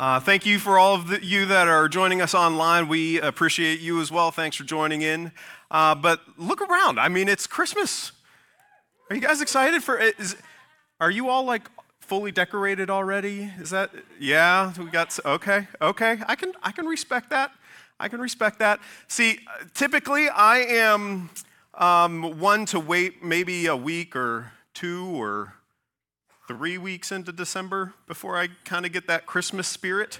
Uh, thank you for all of the, you that are joining us online. We appreciate you as well. Thanks for joining in. Uh, but look around. I mean, it's Christmas. Are you guys excited for it? Is, are you all like fully decorated already? Is that yeah? We got okay, okay. I can I can respect that. I can respect that. See, typically I am um, one to wait maybe a week or two or three weeks into December before I kind of get that Christmas spirit.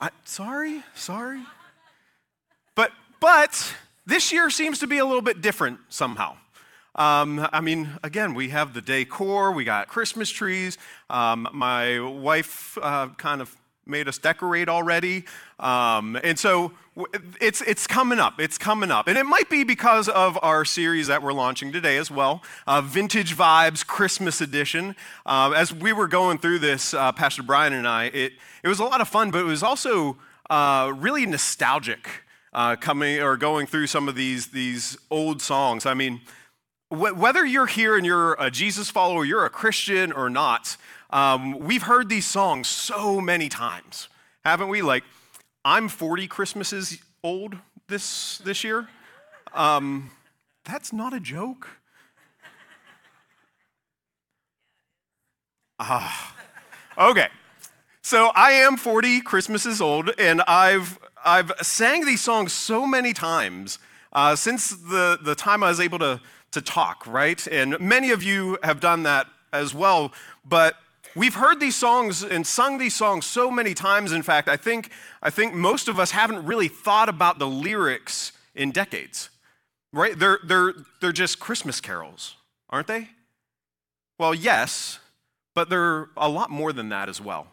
I, sorry, sorry. But, but this year seems to be a little bit different somehow. Um, I mean, again, we have the decor, we got Christmas trees. Um, my wife uh, kind of made us decorate already. Um, and so it's, it's coming up. It's coming up. And it might be because of our series that we're launching today as well uh, Vintage Vibes Christmas Edition. Uh, as we were going through this, uh, Pastor Brian and I, it, it was a lot of fun, but it was also uh, really nostalgic uh, coming or going through some of these, these old songs. I mean, whether you're here and you're a Jesus follower, you're a Christian or not, um, we've heard these songs so many times, haven't we? Like, I'm 40 Christmases old this, this year. Um, that's not a joke. Ah, okay. So I am 40 Christmases old, and I've, I've sang these songs so many times uh, since the, the time I was able to, to talk, right? And many of you have done that as well, but We've heard these songs and sung these songs so many times. In fact, I think, I think most of us haven't really thought about the lyrics in decades, right? They're, they're, they're just Christmas carols, aren't they? Well, yes, but they're a lot more than that as well.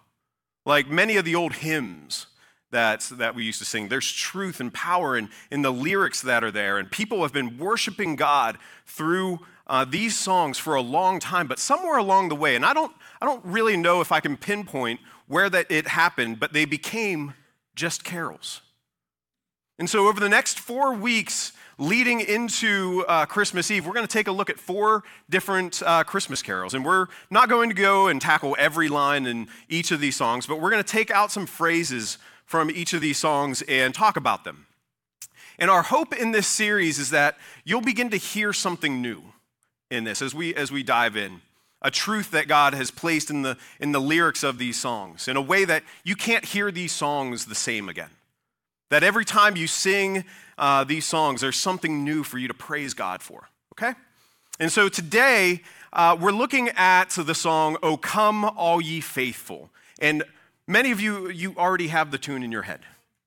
Like many of the old hymns that, that we used to sing, there's truth and power in, in the lyrics that are there, and people have been worshiping God through uh, these songs for a long time, but somewhere along the way, and I don't, I don't really know if I can pinpoint where that it happened, but they became just carols. And so, over the next four weeks leading into uh, Christmas Eve, we're going to take a look at four different uh, Christmas carols. And we're not going to go and tackle every line in each of these songs, but we're going to take out some phrases from each of these songs and talk about them. And our hope in this series is that you'll begin to hear something new in this as we as we dive in a truth that god has placed in the in the lyrics of these songs in a way that you can't hear these songs the same again that every time you sing uh, these songs there's something new for you to praise god for okay and so today uh, we're looking at the song o come all ye faithful and many of you you already have the tune in your head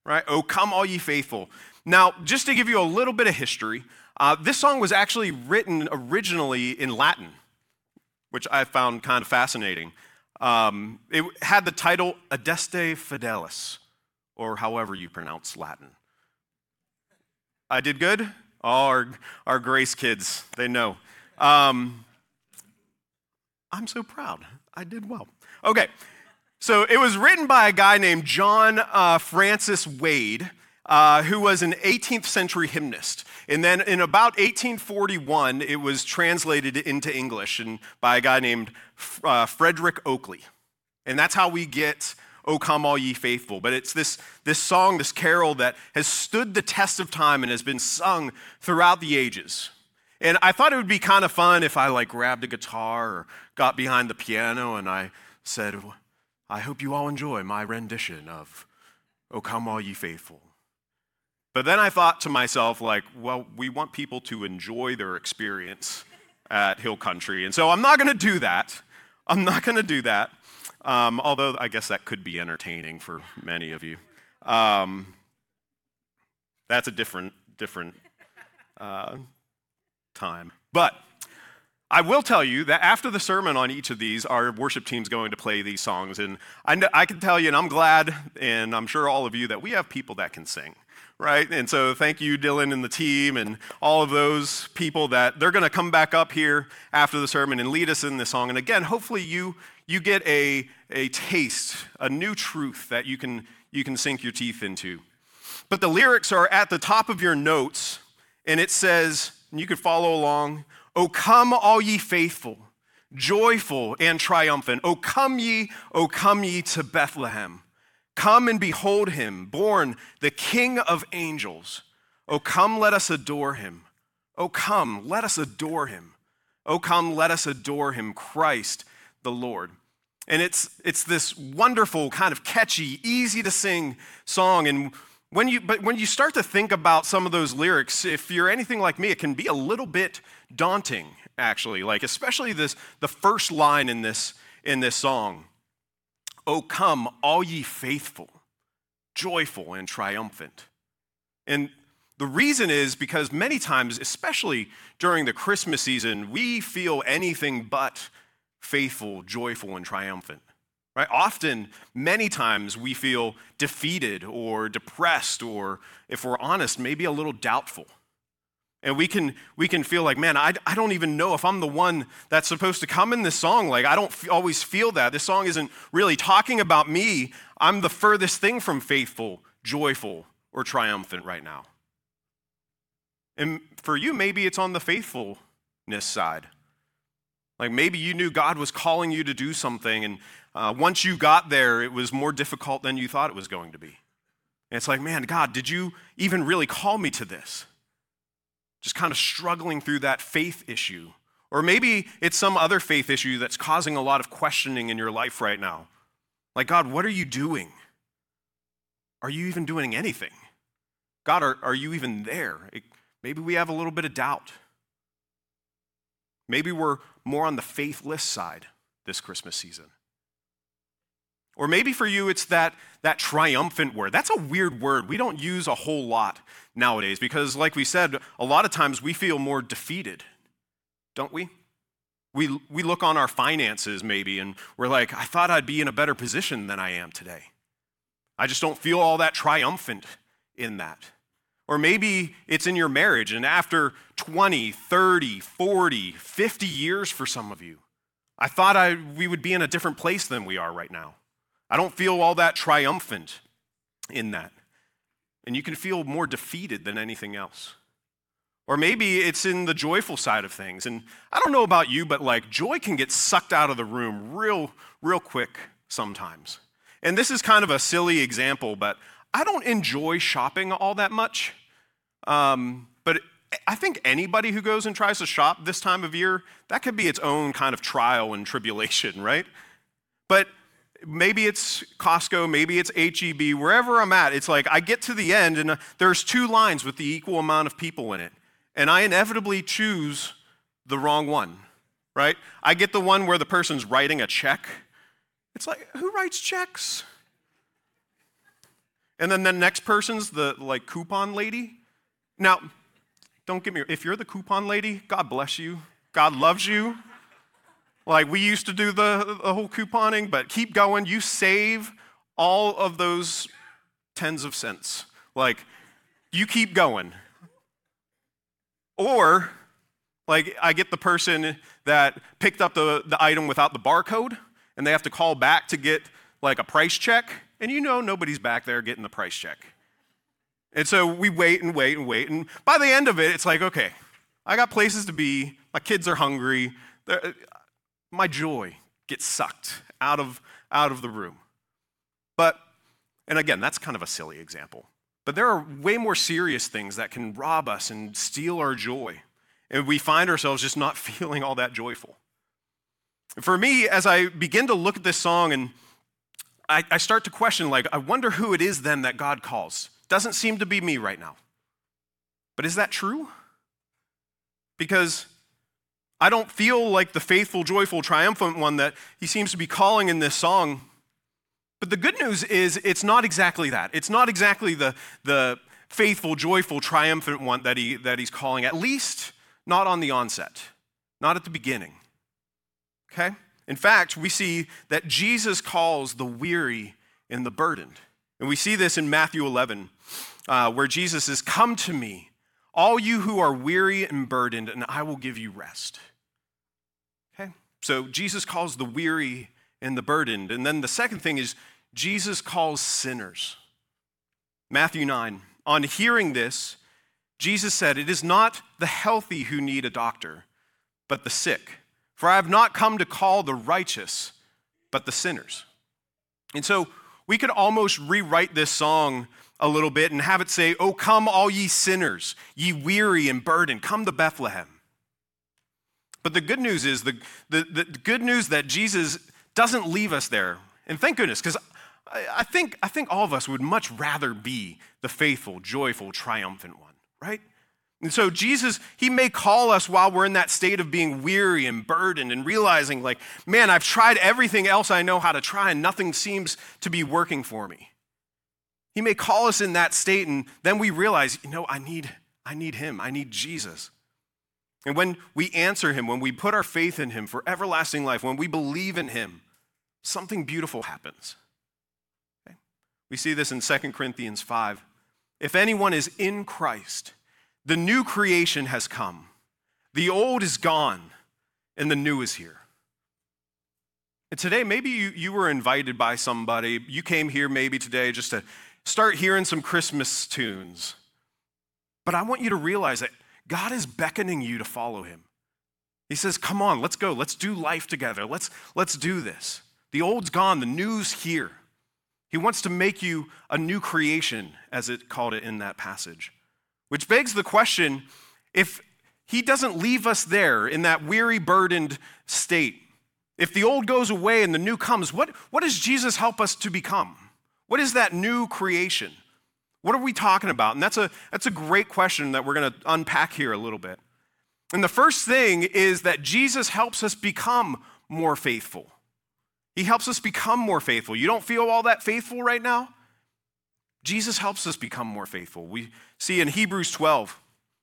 right Oh, come all ye faithful now just to give you a little bit of history uh, this song was actually written originally in Latin, which I found kind of fascinating. Um, it had the title Adeste Fideles, or however you pronounce Latin. I did good? Oh, our, our Grace kids, they know. Um, I'm so proud. I did well. Okay, so it was written by a guy named John uh, Francis Wade, uh, who was an 18th century hymnist. And then in about 1841, it was translated into English and by a guy named uh, Frederick Oakeley. And that's how we get O Come All Ye Faithful. But it's this, this song, this carol that has stood the test of time and has been sung throughout the ages. And I thought it would be kind of fun if I like grabbed a guitar or got behind the piano and I said, I hope you all enjoy my rendition of O Come All Ye Faithful. But then I thought to myself, like, well, we want people to enjoy their experience at Hill Country. And so I'm not going to do that. I'm not going to do that. Um, although I guess that could be entertaining for many of you. Um, that's a different, different uh, time. But I will tell you that after the sermon on each of these, our worship team's going to play these songs. And I, know, I can tell you, and I'm glad, and I'm sure all of you, that we have people that can sing, right? And so thank you, Dylan and the team, and all of those people that they're going to come back up here after the sermon and lead us in this song. And again, hopefully you, you get a, a taste, a new truth that you can, you can sink your teeth into. But the lyrics are at the top of your notes, and it says, and you could follow along, O come, all ye faithful, joyful and triumphant. O come ye, O come ye to Bethlehem. Come and behold him, born the King of angels. O come, let us adore him. O come, let us adore him. O come, let us adore him, Christ the Lord. And it's, it's this wonderful, kind of catchy, easy to sing song. And when you, but when you start to think about some of those lyrics, if you're anything like me, it can be a little bit daunting, actually. Like, especially this, the first line in this, in this song Oh, come, all ye faithful, joyful, and triumphant. And the reason is because many times, especially during the Christmas season, we feel anything but faithful, joyful, and triumphant. Right? Often, many times, we feel defeated or depressed, or if we're honest, maybe a little doubtful. And we can, we can feel like, man, I, I don't even know if I'm the one that's supposed to come in this song. Like, I don't f- always feel that. This song isn't really talking about me. I'm the furthest thing from faithful, joyful, or triumphant right now. And for you, maybe it's on the faithfulness side. Like maybe you knew God was calling you to do something, and uh, once you got there, it was more difficult than you thought it was going to be. And it's like, man, God, did you even really call me to this? Just kind of struggling through that faith issue. Or maybe it's some other faith issue that's causing a lot of questioning in your life right now. Like, God, what are you doing? Are you even doing anything? God, are, are you even there? It, maybe we have a little bit of doubt. Maybe we're more on the faithless side this Christmas season. Or maybe for you, it's that, that triumphant word. That's a weird word. We don't use a whole lot nowadays because, like we said, a lot of times we feel more defeated, don't we? We, we look on our finances maybe and we're like, I thought I'd be in a better position than I am today. I just don't feel all that triumphant in that. Or maybe it's in your marriage, and after 20, 30, 40, 50 years for some of you, I thought I, we would be in a different place than we are right now. I don't feel all that triumphant in that. And you can feel more defeated than anything else. Or maybe it's in the joyful side of things. And I don't know about you, but like joy can get sucked out of the room real, real quick sometimes. And this is kind of a silly example, but I don't enjoy shopping all that much. Um, but I think anybody who goes and tries to shop this time of year, that could be its own kind of trial and tribulation, right? But maybe it's Costco, maybe it's HEB, wherever I'm at, it's like I get to the end and there's two lines with the equal amount of people in it. And I inevitably choose the wrong one, right? I get the one where the person's writing a check. It's like, who writes checks? And then the next person's the like coupon lady. Now, don't get me if you're the coupon lady, God bless you. God loves you. Like we used to do the, the whole couponing, but keep going. You save all of those tens of cents. Like you keep going. Or, like, I get the person that picked up the, the item without the barcode and they have to call back to get like a price check. And you know nobody's back there getting the price check. And so we wait and wait and wait. And by the end of it, it's like, okay, I got places to be. My kids are hungry my joy gets sucked out of, out of the room. But, and again, that's kind of a silly example. But there are way more serious things that can rob us and steal our joy. And we find ourselves just not feeling all that joyful. For me, as I begin to look at this song and I, I start to question, like, I wonder who it is then that God calls. Doesn't seem to be me right now. But is that true? Because I don't feel like the faithful, joyful, triumphant one that he seems to be calling in this song. But the good news is it's not exactly that. It's not exactly the, the faithful, joyful, triumphant one that, he, that he's calling, at least not on the onset. not at the beginning. Okay? In fact, we see that Jesus calls the weary and the burdened. And we see this in Matthew 11, uh, where Jesus says, Come to me, all you who are weary and burdened, and I will give you rest. Okay? So Jesus calls the weary and the burdened. And then the second thing is, Jesus calls sinners. Matthew 9. On hearing this, Jesus said, It is not the healthy who need a doctor, but the sick. For I have not come to call the righteous, but the sinners. And so we could almost rewrite this song a little bit and have it say, Oh, come, all ye sinners, ye weary and burdened, come to Bethlehem. But the good news is the, the, the good news that Jesus doesn't leave us there. And thank goodness, because I, I, think, I think all of us would much rather be the faithful, joyful, triumphant one, right? And so Jesus, he may call us while we're in that state of being weary and burdened and realizing, like, man, I've tried everything else I know how to try and nothing seems to be working for me. He may call us in that state, and then we realize, you know, I need, I need him. I need Jesus. And when we answer him, when we put our faith in him for everlasting life, when we believe in him, something beautiful happens. Okay? We see this in 2 Corinthians 5. If anyone is in Christ, the new creation has come. The old is gone, and the new is here. And today, maybe you, you were invited by somebody. You came here maybe today just to start hearing some Christmas tunes. But I want you to realize that God is beckoning you to follow him. He says, Come on, let's go. Let's do life together. Let's, let's do this. The old's gone, the new's here. He wants to make you a new creation, as it called it in that passage. Which begs the question if he doesn't leave us there in that weary, burdened state, if the old goes away and the new comes, what, what does Jesus help us to become? What is that new creation? What are we talking about? And that's a, that's a great question that we're going to unpack here a little bit. And the first thing is that Jesus helps us become more faithful. He helps us become more faithful. You don't feel all that faithful right now? Jesus helps us become more faithful. We see in Hebrews 12,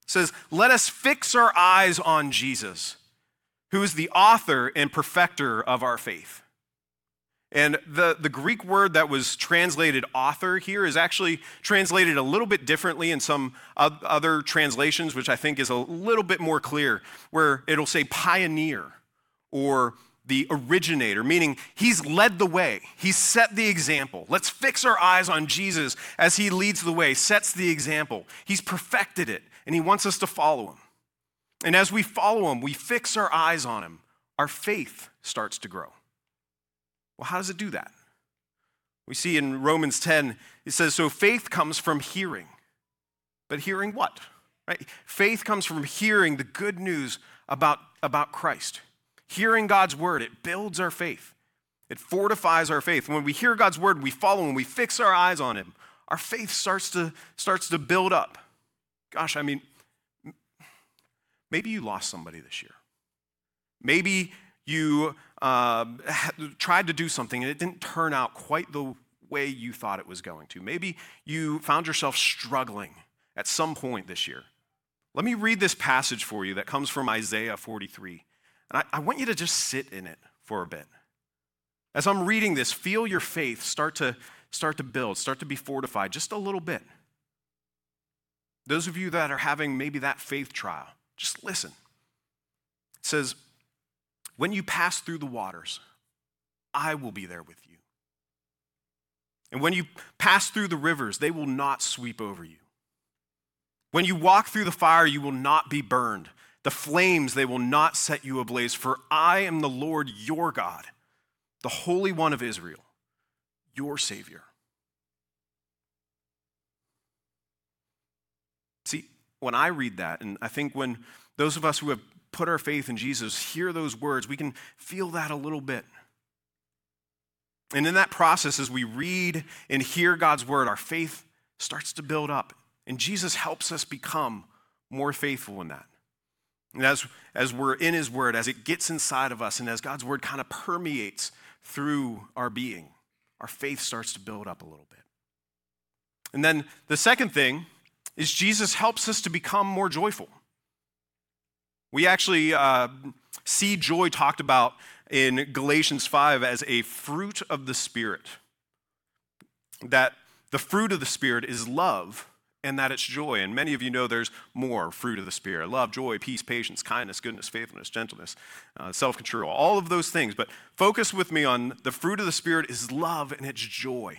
says, Let us fix our eyes on Jesus, who is the author and perfecter of our faith. And the, the Greek word that was translated author here is actually translated a little bit differently in some other translations, which I think is a little bit more clear, where it'll say pioneer or the originator, meaning he's led the way, he's set the example. Let's fix our eyes on Jesus as he leads the way, sets the example. He's perfected it, and he wants us to follow him. And as we follow him, we fix our eyes on him, our faith starts to grow. Well, how does it do that? We see in Romans 10, it says, So faith comes from hearing. But hearing what? Right? Faith comes from hearing the good news about, about Christ. Hearing God's word, it builds our faith. It fortifies our faith. When we hear God's word, we follow him, we fix our eyes on him. Our faith starts to, starts to build up. Gosh, I mean, maybe you lost somebody this year. Maybe you uh, tried to do something and it didn't turn out quite the way you thought it was going to. Maybe you found yourself struggling at some point this year. Let me read this passage for you that comes from Isaiah 43. And I, I want you to just sit in it for a bit. As I'm reading this, feel your faith start to, start to build, start to be fortified just a little bit. Those of you that are having maybe that faith trial, just listen. It says, When you pass through the waters, I will be there with you. And when you pass through the rivers, they will not sweep over you. When you walk through the fire, you will not be burned the flames, they will not set you ablaze, for I am the Lord your God, the Holy One of Israel, your Savior. See, when I read that, and I think when those of us who have put our faith in Jesus hear those words, we can feel that a little bit. And in that process, as we read and hear God's word, our faith starts to build up. And Jesus helps us become more faithful in that. And as, as we're in His Word, as it gets inside of us, and as God's Word kind of permeates through our being, our faith starts to build up a little bit. And then the second thing is Jesus helps us to become more joyful. We actually, uh, see joy talked about in Galatians 5 as a fruit of the Spirit. That the fruit of the Spirit is love and that it's joy. And many of you know there's more fruit of the Spirit love, joy, peace, patience, kindness, goodness, faithfulness, gentleness, uh, self control, all of those things. But focus with me on the fruit of the Spirit is love and it's joy.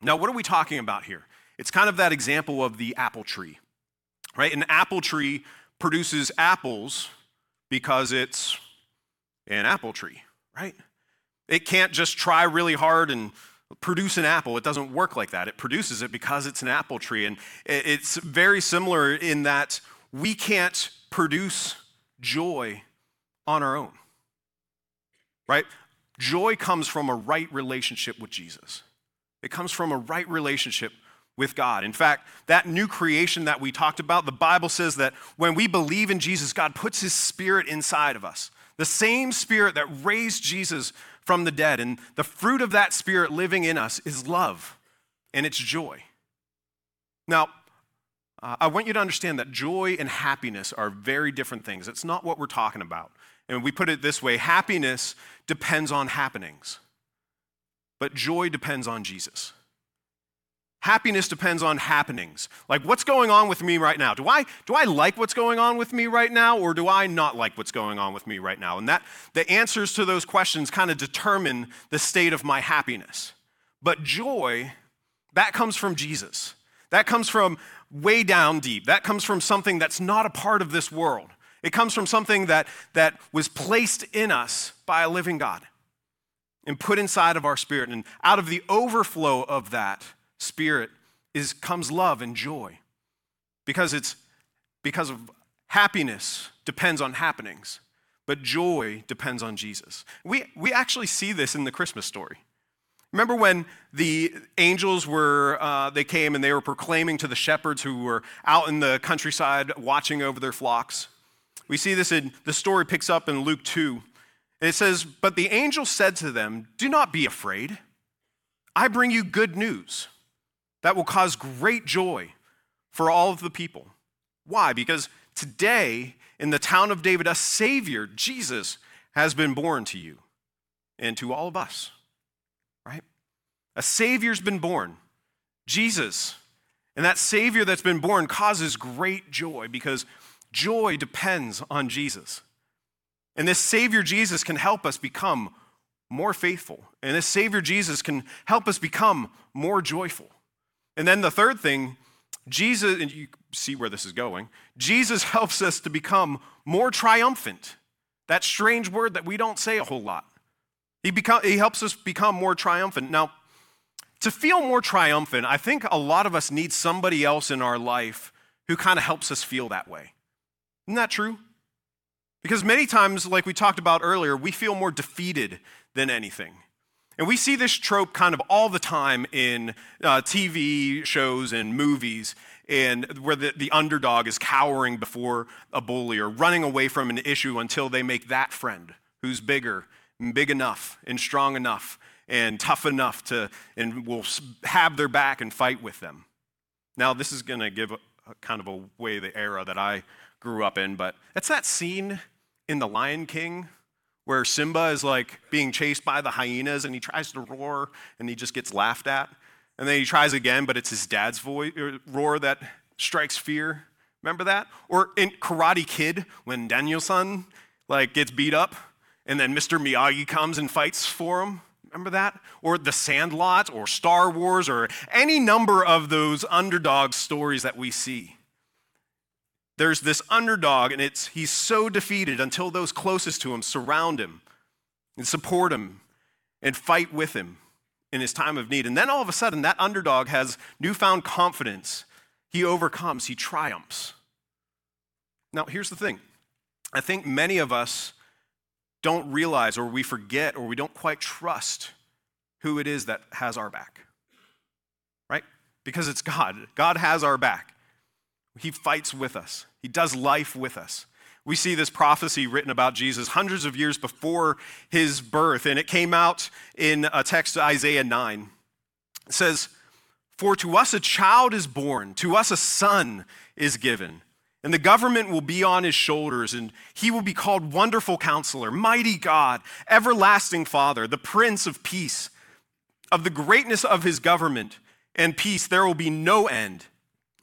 Now, what are we talking about here? It's kind of that example of the apple tree, right? An apple tree produces apples because it's an apple tree, right? It can't just try really hard and produce an apple. It doesn't work like that. It produces it because it's an apple tree. And it's very similar in that we can't produce joy on our own, right? Joy comes from a right relationship with Jesus, it comes from a right relationship with God. In fact, that new creation that we talked about, the Bible says that when we believe in Jesus, God puts his spirit inside of us. The same spirit that raised Jesus from the dead. And the fruit of that spirit living in us is love and it's joy. Now, uh, I want you to understand that joy and happiness are very different things. It's not what we're talking about. And we put it this way happiness depends on happenings, but joy depends on Jesus. Happiness depends on happenings. Like what's going on with me right now? Do I do I like what's going on with me right now or do I not like what's going on with me right now? And that the answers to those questions kind of determine the state of my happiness. But joy that comes from Jesus. That comes from way down deep. That comes from something that's not a part of this world. It comes from something that, that was placed in us by a living God and put inside of our spirit. And out of the overflow of that, spirit is comes love and joy. Because it's because of happiness depends on happenings but joy depends on jesus. We, we actually see this in the christmas story. Remember when the angels were uh, they came and they were proclaiming to the shepherds who were out in the countryside watching over their flocks? We see this in the story picks up in luke 2 and it says but the angel said to them do not be afraid. I bring you good news that will cause great joy for all of the people. Why? Because today, in the town of David, a Savior, Jesus, has been born to you and to all of us, right? A Savior's been born, Jesus. And that Savior that's been born causes great joy because joy depends on Jesus. And this Savior Jesus can help us become more faithful. And this Savior Jesus can help us become more joyful. And then the third thing, Jesus, and you see where this is going, Jesus helps us to become more triumphant. That strange word that we don't say a whole lot. He, become, he helps us become more triumphant. Now, to feel more triumphant, I think a lot of us need somebody else in our life who kind of helps us feel that way. Isn't that true? Because many times, like we talked about earlier, we feel more defeated than anything. And we see this trope kind of all the time in uh, TV shows and movies, and where the, the underdog is cowering before a bully or running away from an issue until they make that friend who's bigger and big enough and strong enough and tough enough to and will have their back and fight with them. Now, this is going to give a, a kind of away the era that I grew up in, but it's that scene in The Lion King where Simba is like being chased by the hyenas and he tries to roar and he just gets laughed at. And then he tries again, but it's his dad's voice, er, roar that strikes fear. Remember that? Or in Karate Kid, when Daniel-san like gets beat up and then Mr. Miyagi comes and fights for him. Remember that? Or The Sandlot or Star Wars or any number of those underdog stories that we see there's this underdog, and it's, he's so defeated until those closest to him surround him and support him and fight with him in his time of need. And then all of a sudden, that underdog has newfound confidence. He overcomes, he triumphs. Now, here's the thing I think many of us don't realize, or we forget, or we don't quite trust who it is that has our back, right? Because it's God. God has our back. He fights with us, He does life with us. We see this prophecy written about Jesus hundreds of years before his birth, and it came out in a text, Isaiah 9. It says, For to us a child is born, to us a son is given, And the government will be on his shoulders, and he will be called Wonderful Counselor, Mighty God, Everlasting Father, the Prince of Peace. Of the greatness of his government and peace, there will be no end.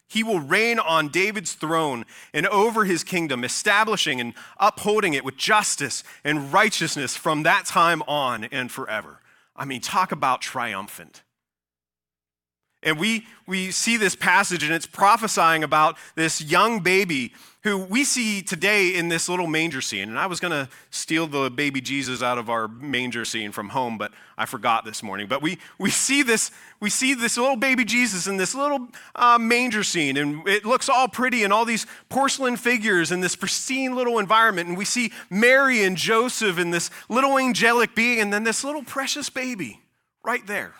He will reign on David's throne and over his kingdom, establishing and upholding it with justice and righteousness from that time on and forever. I mean, talk about triumphant. And we, we see this passage, and it's prophesying about this young baby who we see today in this little manger scene. And I was going to steal the baby Jesus out of our manger scene from home, but I forgot this morning. But we, we, see, this, we see this little baby Jesus in this little uh, manger scene, and it looks all pretty and all these porcelain figures in this pristine little environment. And we see Mary and Joseph and this little angelic being, and then this little precious baby right there.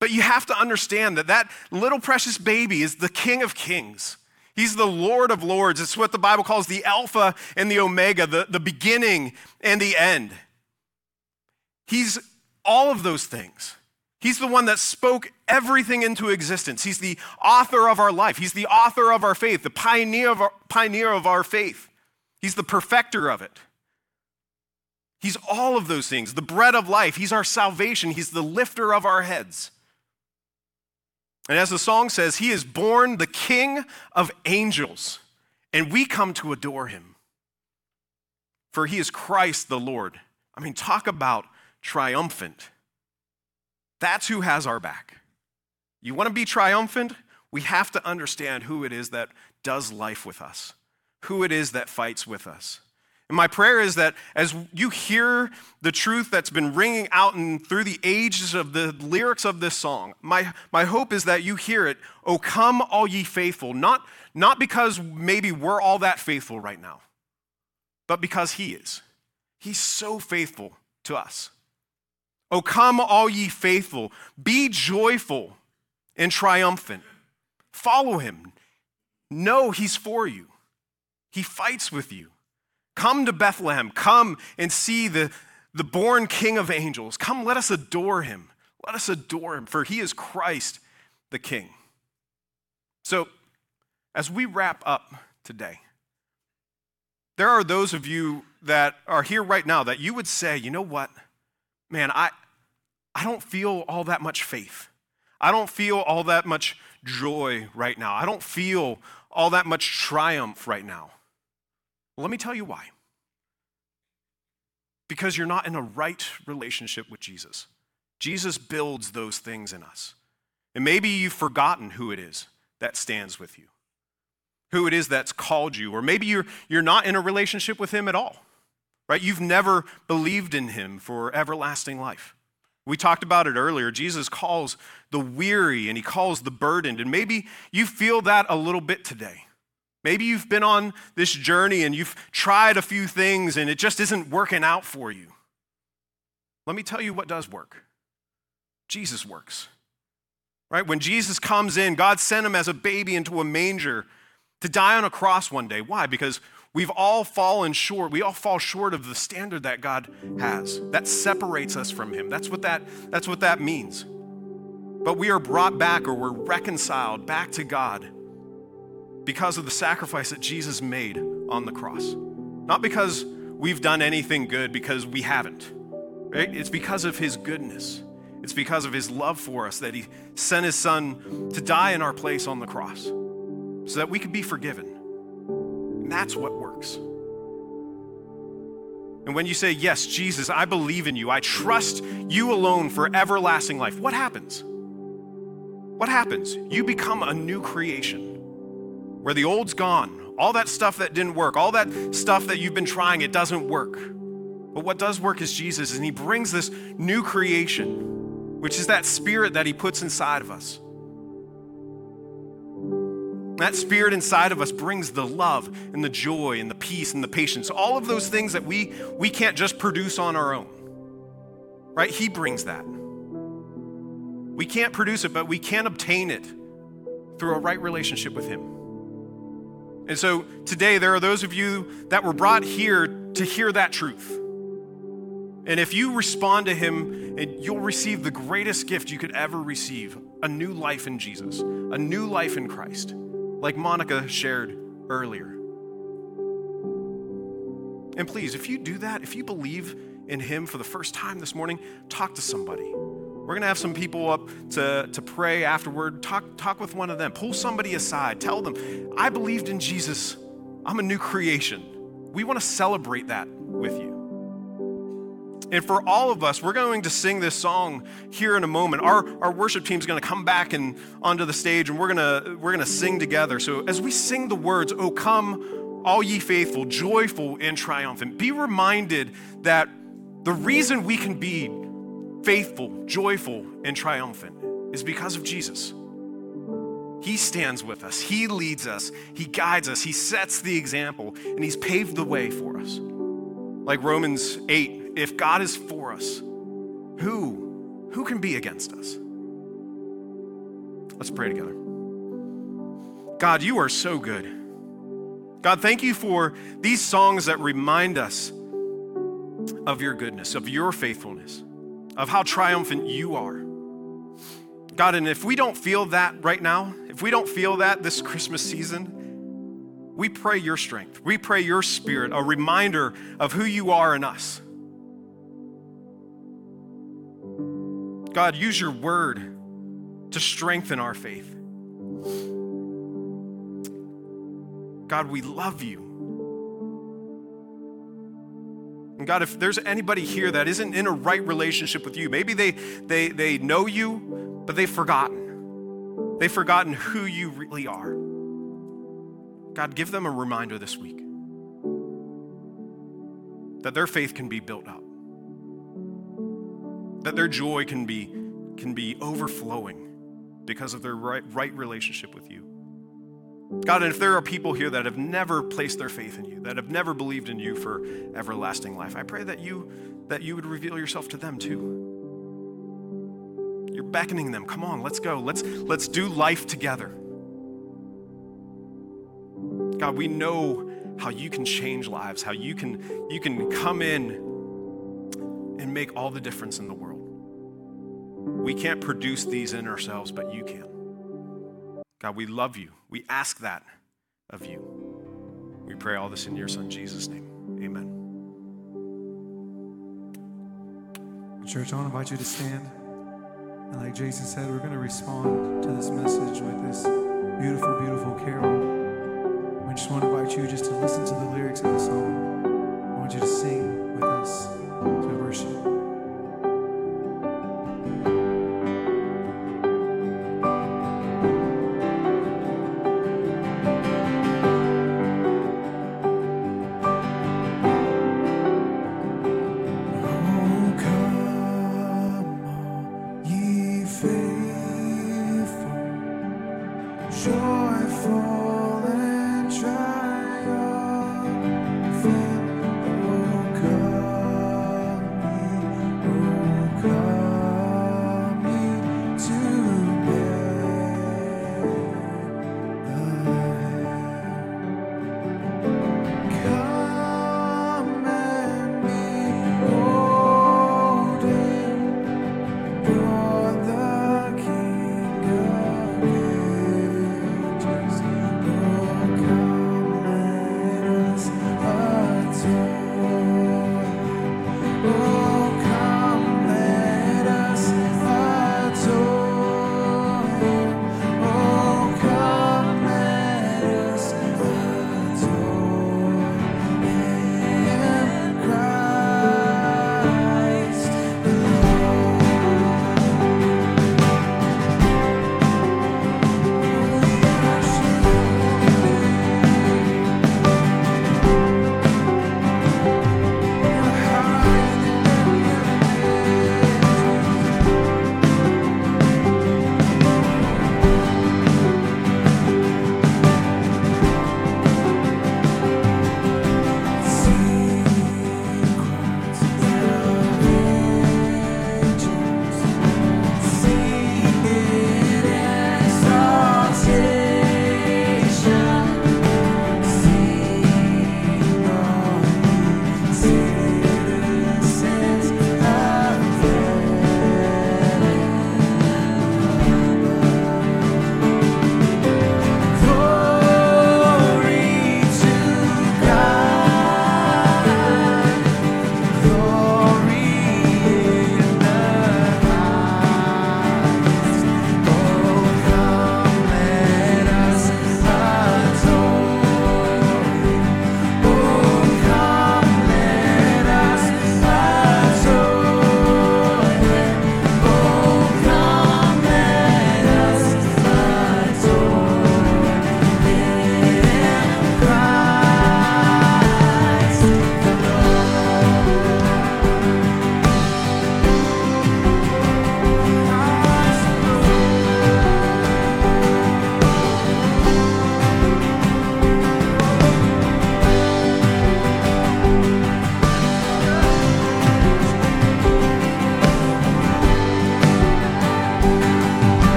But you have to understand that that little precious baby is the King of Kings. He's the Lord of Lords. It's what the Bible calls the Alpha and the Omega, the, the beginning and the end. He's all of those things. He's the one that spoke everything into existence. He's the author of our life. He's the author of our faith, the pioneer of our, pioneer of our faith. He's the perfecter of it. He's all of those things, the bread of life. He's our salvation. He's the lifter of our heads. And as the song says, he is born the King of angels, and we come to adore him. For he is Christ the Lord. I mean, talk about triumphant. That's who has our back. You want to be triumphant? We have to understand who it is that does life with us, who it is that fights with us. And my prayer is that as you hear the truth that's been ringing out and through the ages of the lyrics of this song, my, my hope is that you hear it, Oh, come, all ye faithful, not, not because maybe we're all that faithful right now, but because He is. He's so faithful to us. Oh, come, all ye faithful, be joyful and triumphant. Follow Him. Know He's for you, He fights with you. Come to Bethlehem. Come and see the, the born King of angels. Come, let us adore him. Let us adore him, for he is Christ the King. So, as we wrap up today, there are those of you that are here right now that you would say, you know what? Man, I, I don't feel all that much faith. I don't feel all that much joy right now. I don't feel all that much triumph right now. Let me tell you why. Because you're not in a right relationship with Jesus. Jesus builds those things in us. And maybe you've forgotten who it is that stands with you, who it is that's called you, or maybe you're, you're not in a relationship with Him at all, right? You've never believed in Him for everlasting life. We talked about it earlier. Jesus calls the weary and He calls the burdened, and maybe you feel that a little bit today. Maybe you've been on this journey and you've tried a few things and it just isn't working out for you. Let me tell you what does work Jesus works. Right? When Jesus comes in, God sent him as a baby into a manger to die on a cross one day. Why? Because we've all fallen short. We all fall short of the standard that God has. That separates us from him. That's what that, that's what that means. But we are brought back or we're reconciled back to God because of the sacrifice that Jesus made on the cross. Not because we've done anything good, because we haven't. Right? It's because of his goodness. It's because of his love for us that he sent his son to die in our place on the cross so that we could be forgiven. And that's what works. And when you say, Yes, Jesus, I believe in you, I trust you alone for everlasting life, what happens? What happens? You become a new creation where the old's gone. All that stuff that didn't work, all that stuff that you've been trying, it doesn't work. But what does work is Jesus, and He brings this new creation, which is that spirit that He puts inside of us. That spirit inside of us brings the love and the joy and the peace and the patience, all of those things that we, we can't just produce on our own. Right? He brings that. We can't produce it, but we can obtain it through a right relationship with Him. And so today, there are those of you that were brought here to hear that truth. And if you respond to him, and you'll receive the greatest gift you could ever receive a new life in Jesus, a new life in Christ. like Monica shared earlier. And please, if you do that, if you believe in Him for the first time this morning, talk to somebody. We're going to have some people up to, to pray afterward. Talk, talk with one of them. Pull somebody aside. Tell them, I believed in Jesus. I'm a new creation. We want to celebrate that with you. And for all of us, we're going to sing this song here in a moment. Our, our worship team is going to come back and onto the stage and we're going to we're going to sing together. So as we sing the words, "Oh come all ye faithful, joyful and triumphant," be reminded that the reason we can be faithful, joyful and triumphant is because of Jesus. He stands with us. He leads us. He guides us. He sets the example and he's paved the way for us. Like Romans 8 if God is for us, who, who can be against us? Let's pray together. God, you are so good. God, thank you for these songs that remind us of your goodness, of your faithfulness, of how triumphant you are. God, and if we don't feel that right now, if we don't feel that this Christmas season, we pray your strength. We pray your spirit, a reminder of who you are in us. God, use your word to strengthen our faith. God, we love you. And God, if there's anybody here that isn't in a right relationship with you, maybe they, they, they know you, but they've forgotten. They've forgotten who you really are. God, give them a reminder this week that their faith can be built up that their joy can be, can be overflowing because of their right, right relationship with you. God, and if there are people here that have never placed their faith in you, that have never believed in you for everlasting life, I pray that you that you would reveal yourself to them too. You're beckoning them. Come on, let's go. Let's let's do life together. God, we know how you can change lives, how you can you can come in and make all the difference in the world. We can't produce these in ourselves, but you can. God, we love you. We ask that of you. We pray all this in your son Jesus' name. Amen. Church, I want to invite you to stand. And like Jason said, we're going to respond to this message with this beautiful, beautiful carol. We just want to invite you just to listen to the lyrics of the song. I want you to sing with us.